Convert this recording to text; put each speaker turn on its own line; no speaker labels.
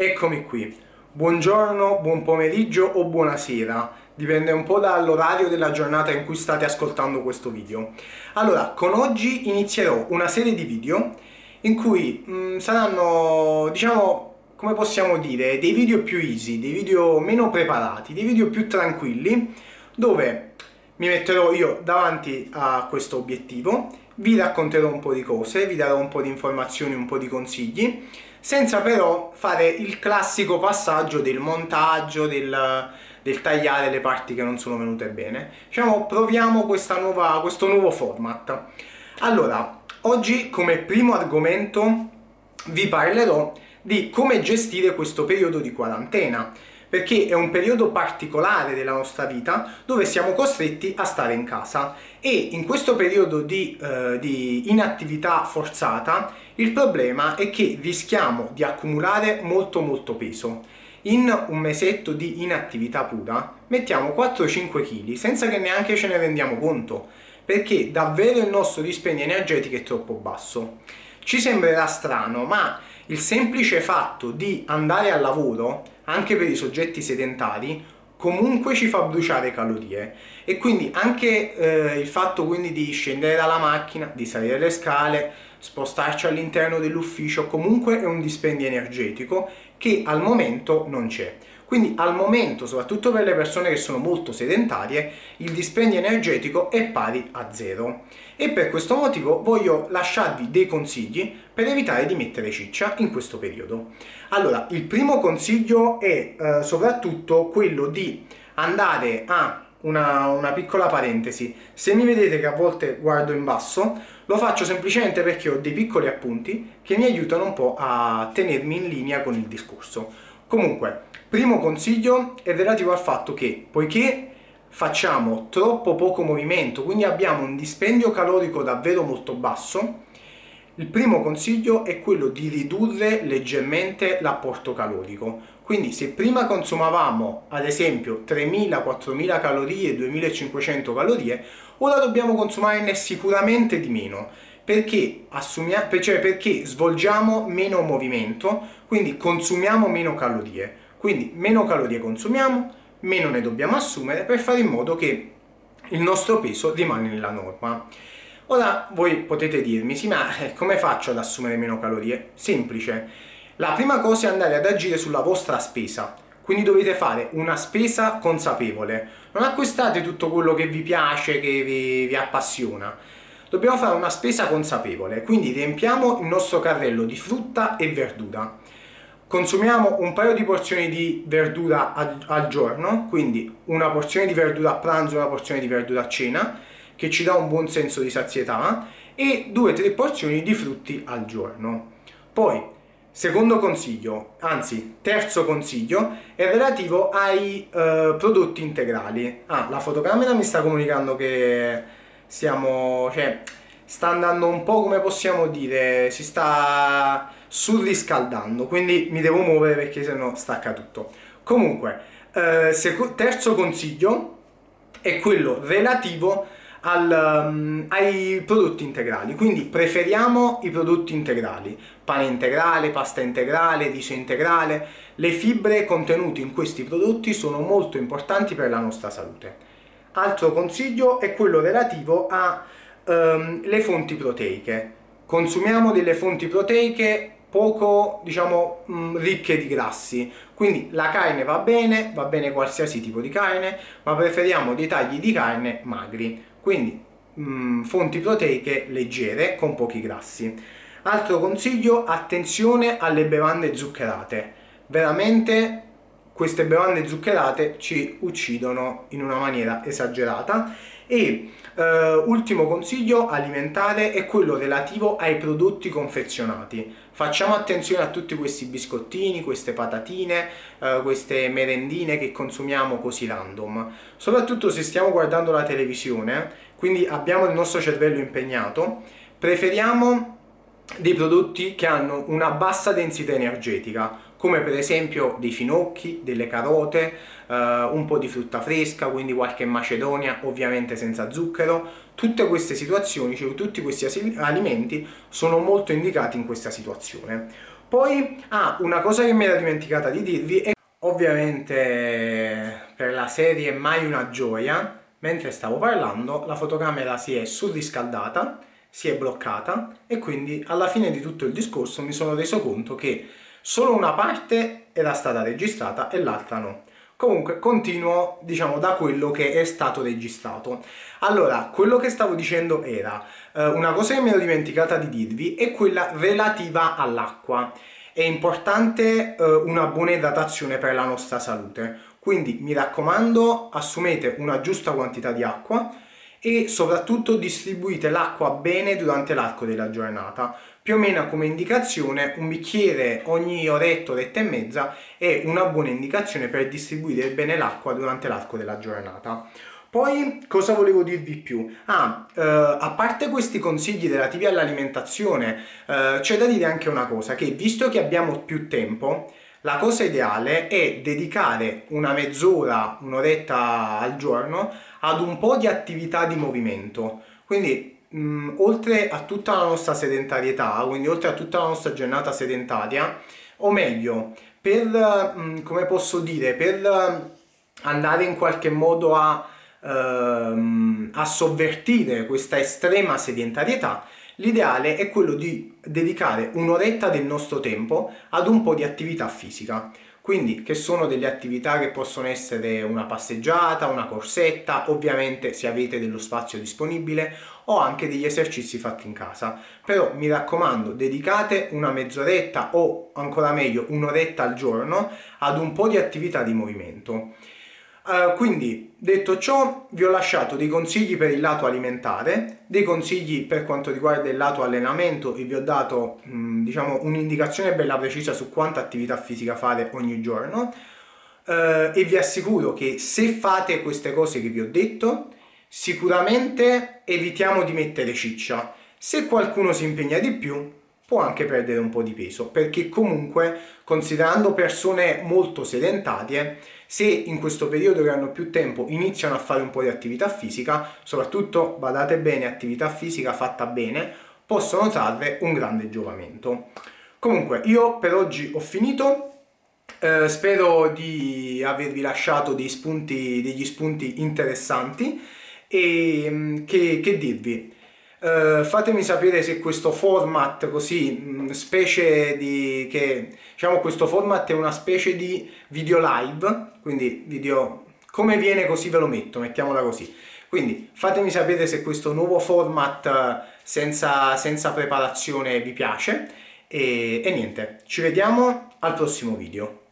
Eccomi qui. Buongiorno, buon pomeriggio o buonasera, dipende un po' dall'orario della giornata in cui state ascoltando questo video. Allora, con oggi inizierò una serie di video in cui mh, mm, saranno, diciamo, come possiamo dire, dei video più easy, dei video meno preparati, dei video più tranquilli, dove mi metterò io davanti a questo obiettivo, vi racconterò un po' di cose, vi darò un po' di informazioni, un po' di consigli senza però fare il classico passaggio del montaggio, del, del tagliare le parti che non sono venute bene. Diciamo, proviamo nuova, questo nuovo format. Allora, oggi come primo argomento vi parlerò di come gestire questo periodo di quarantena perché è un periodo particolare della nostra vita dove siamo costretti a stare in casa e in questo periodo di, eh, di inattività forzata il problema è che rischiamo di accumulare molto molto peso. In un mesetto di inattività pura mettiamo 4-5 kg senza che neanche ce ne rendiamo conto perché davvero il nostro dispendio energetico è troppo basso. Ci sembrerà strano, ma il semplice fatto di andare al lavoro, anche per i soggetti sedentari, comunque ci fa bruciare calorie. E quindi anche eh, il fatto quindi di scendere dalla macchina, di salire le scale, spostarci all'interno dell'ufficio, comunque è un dispendio energetico che al momento non c'è. Quindi al momento, soprattutto per le persone che sono molto sedentarie, il dispendio energetico è pari a zero. E per questo motivo voglio lasciarvi dei consigli per evitare di mettere ciccia in questo periodo. Allora, il primo consiglio è eh, soprattutto quello di andare a una, una, piccola parentesi. Se mi vedete che a volte guardo in basso, lo faccio semplicemente perché ho dei piccoli appunti che mi aiutano un po' a tenermi in linea con il discorso. Comunque, Primo consiglio è relativo al fatto che poiché facciamo troppo poco movimento, quindi abbiamo un dispendio calorico davvero molto basso, il primo consiglio è quello di ridurre leggermente l'apporto calorico. Quindi se prima consumavamo ad esempio 3000-4000 calorie, 2500 calorie, ora dobbiamo consumarne sicuramente di meno perché, cioè perché svolgiamo meno movimento, quindi consumiamo meno calorie. Quindi meno calorie consumiamo, meno ne dobbiamo assumere per fare in modo che il nostro peso rimane nella norma. Ora voi potete dirmi, sì ma eh, come faccio ad assumere meno calorie? Semplice, la prima cosa è andare ad agire sulla vostra spesa, quindi dovete fare una spesa consapevole, non acquistate tutto quello che vi piace, che vi, vi appassiona, dobbiamo fare una spesa consapevole, quindi riempiamo il nostro carrello di frutta e verdura. Consumiamo un paio di porzioni di verdura al, al, giorno, quindi una porzione di verdura a pranzo e una porzione di verdura a cena, che ci dà un buon senso di sazietà, e due o tre porzioni di frutti al giorno. Poi, secondo consiglio, anzi terzo consiglio, è relativo ai uh, prodotti integrali. Ah, la fotocamera mi sta comunicando che siamo, cioè, sta andando un po' come possiamo dire, si sta surriscaldando, quindi mi devo muovere perché sennò stacca tutto. Comunque, eh, terzo consiglio è quello relativo al, um, ai prodotti integrali, quindi preferiamo i prodotti integrali, pane integrale, pasta integrale, riso integrale, le fibre contenute in questi prodotti sono molto importanti per la nostra salute. Altro consiglio è quello relativo alle um, fonti proteiche. Consumiamo delle fonti proteiche poco diciamo mm, ricche di grassi. Quindi la carne va bene va bene qualsiasi tipo di carne ma preferiamo dei tagli di carne magri quindi mh, mm, fonti proteiche leggere con pochi grassi. Altro consiglio attenzione alle bevande zuccherate. Veramente queste bevande zuccherate ci uccidono in una maniera esagerata e eh, ultimo consiglio alimentare è quello relativo ai prodotti confezionati. Facciamo attenzione a tutti questi biscottini, queste patatine, eh, queste merendine che consumiamo così random. Soprattutto se stiamo guardando la televisione, quindi abbiamo il nostro cervello impegnato, preferiamo dei prodotti che hanno una bassa densità energetica, come per esempio dei finocchi, delle carote, eh, un po' di frutta fresca, quindi qualche macedonia, ovviamente senza zucchero. Tutte queste situazioni, cioè tutti questi alimenti sono molto indicati in questa situazione. Poi, ah, una cosa che mi era dimenticata di dirvi è ovviamente per la serie Mai una gioia, mentre stavo parlando la fotocamera si è surriscaldata, si è bloccata e quindi alla fine di tutto il discorso mi sono reso conto che solo una parte era stata registrata e l'altra no. Comunque continuo, diciamo, da quello che è stato registrato. Allora, quello che stavo dicendo era, eh, una cosa che mi ero dimenticata di dirvi è quella relativa all'acqua. È importante eh, una buona idratazione per la nostra salute, quindi mi raccomando assumete una giusta quantità di acqua e soprattutto distribuite l'acqua bene durante l'arco della giornata. Più o meno come indicazione un bicchiere ogni oretta, oretta e mezza è una buona indicazione per distribuire bene l'acqua durante l'arco della giornata. Poi cosa volevo dirvi più? Ah, eh, a parte questi consigli relativi all'alimentazione, eh, c'è da dire anche una cosa, che visto che abbiamo più tempo, la cosa ideale è dedicare una mezz'ora, un'oretta al giorno ad un po' di attività di movimento. Quindi mh, mm, oltre a tutta la nostra sedentarietà, quindi oltre a tutta la nostra giornata sedentaria, o meglio, per, mh, mm, come posso dire, per andare in qualche modo a, ehm, a sovvertire questa estrema sedentarietà, L'ideale è quello di dedicare un'oretta del nostro tempo ad un po' di attività fisica. Quindi che sono delle attività che possono essere una passeggiata, una corsetta, ovviamente se avete dello spazio disponibile o anche degli esercizi fatti in casa. Però mi raccomando, dedicate una mezz'oretta o ancora meglio un'oretta al giorno ad un po' di attività di movimento. Uh, quindi, detto ciò, vi ho lasciato dei consigli per il lato alimentare, dei consigli per quanto riguarda il lato allenamento e vi ho dato, mm, diciamo, un'indicazione bella precisa su quanta attività fisica fare ogni giorno uh, e vi assicuro che se fate queste cose che vi ho detto, sicuramente evitiamo di mettere ciccia. Se qualcuno si impegna di più, può anche perdere un po' di peso, perché comunque, considerando persone molto sedentarie, se in questo periodo che hanno più tempo iniziano a fare un po' di attività fisica, soprattutto badate bene, attività fisica fatta bene, possono trarre un grande giovamento. Comunque, io per oggi ho finito. Eh, spero di avervi lasciato spunti, degli spunti interessanti e mm, che, che dirvi. Uh, fatemi sapere se questo format così, mh, specie di che diciamo questo format è una specie di video live, quindi video come viene così ve lo metto, mettiamola così. Quindi fatemi sapere se questo nuovo format senza, senza preparazione vi piace e, e niente, ci vediamo al prossimo video.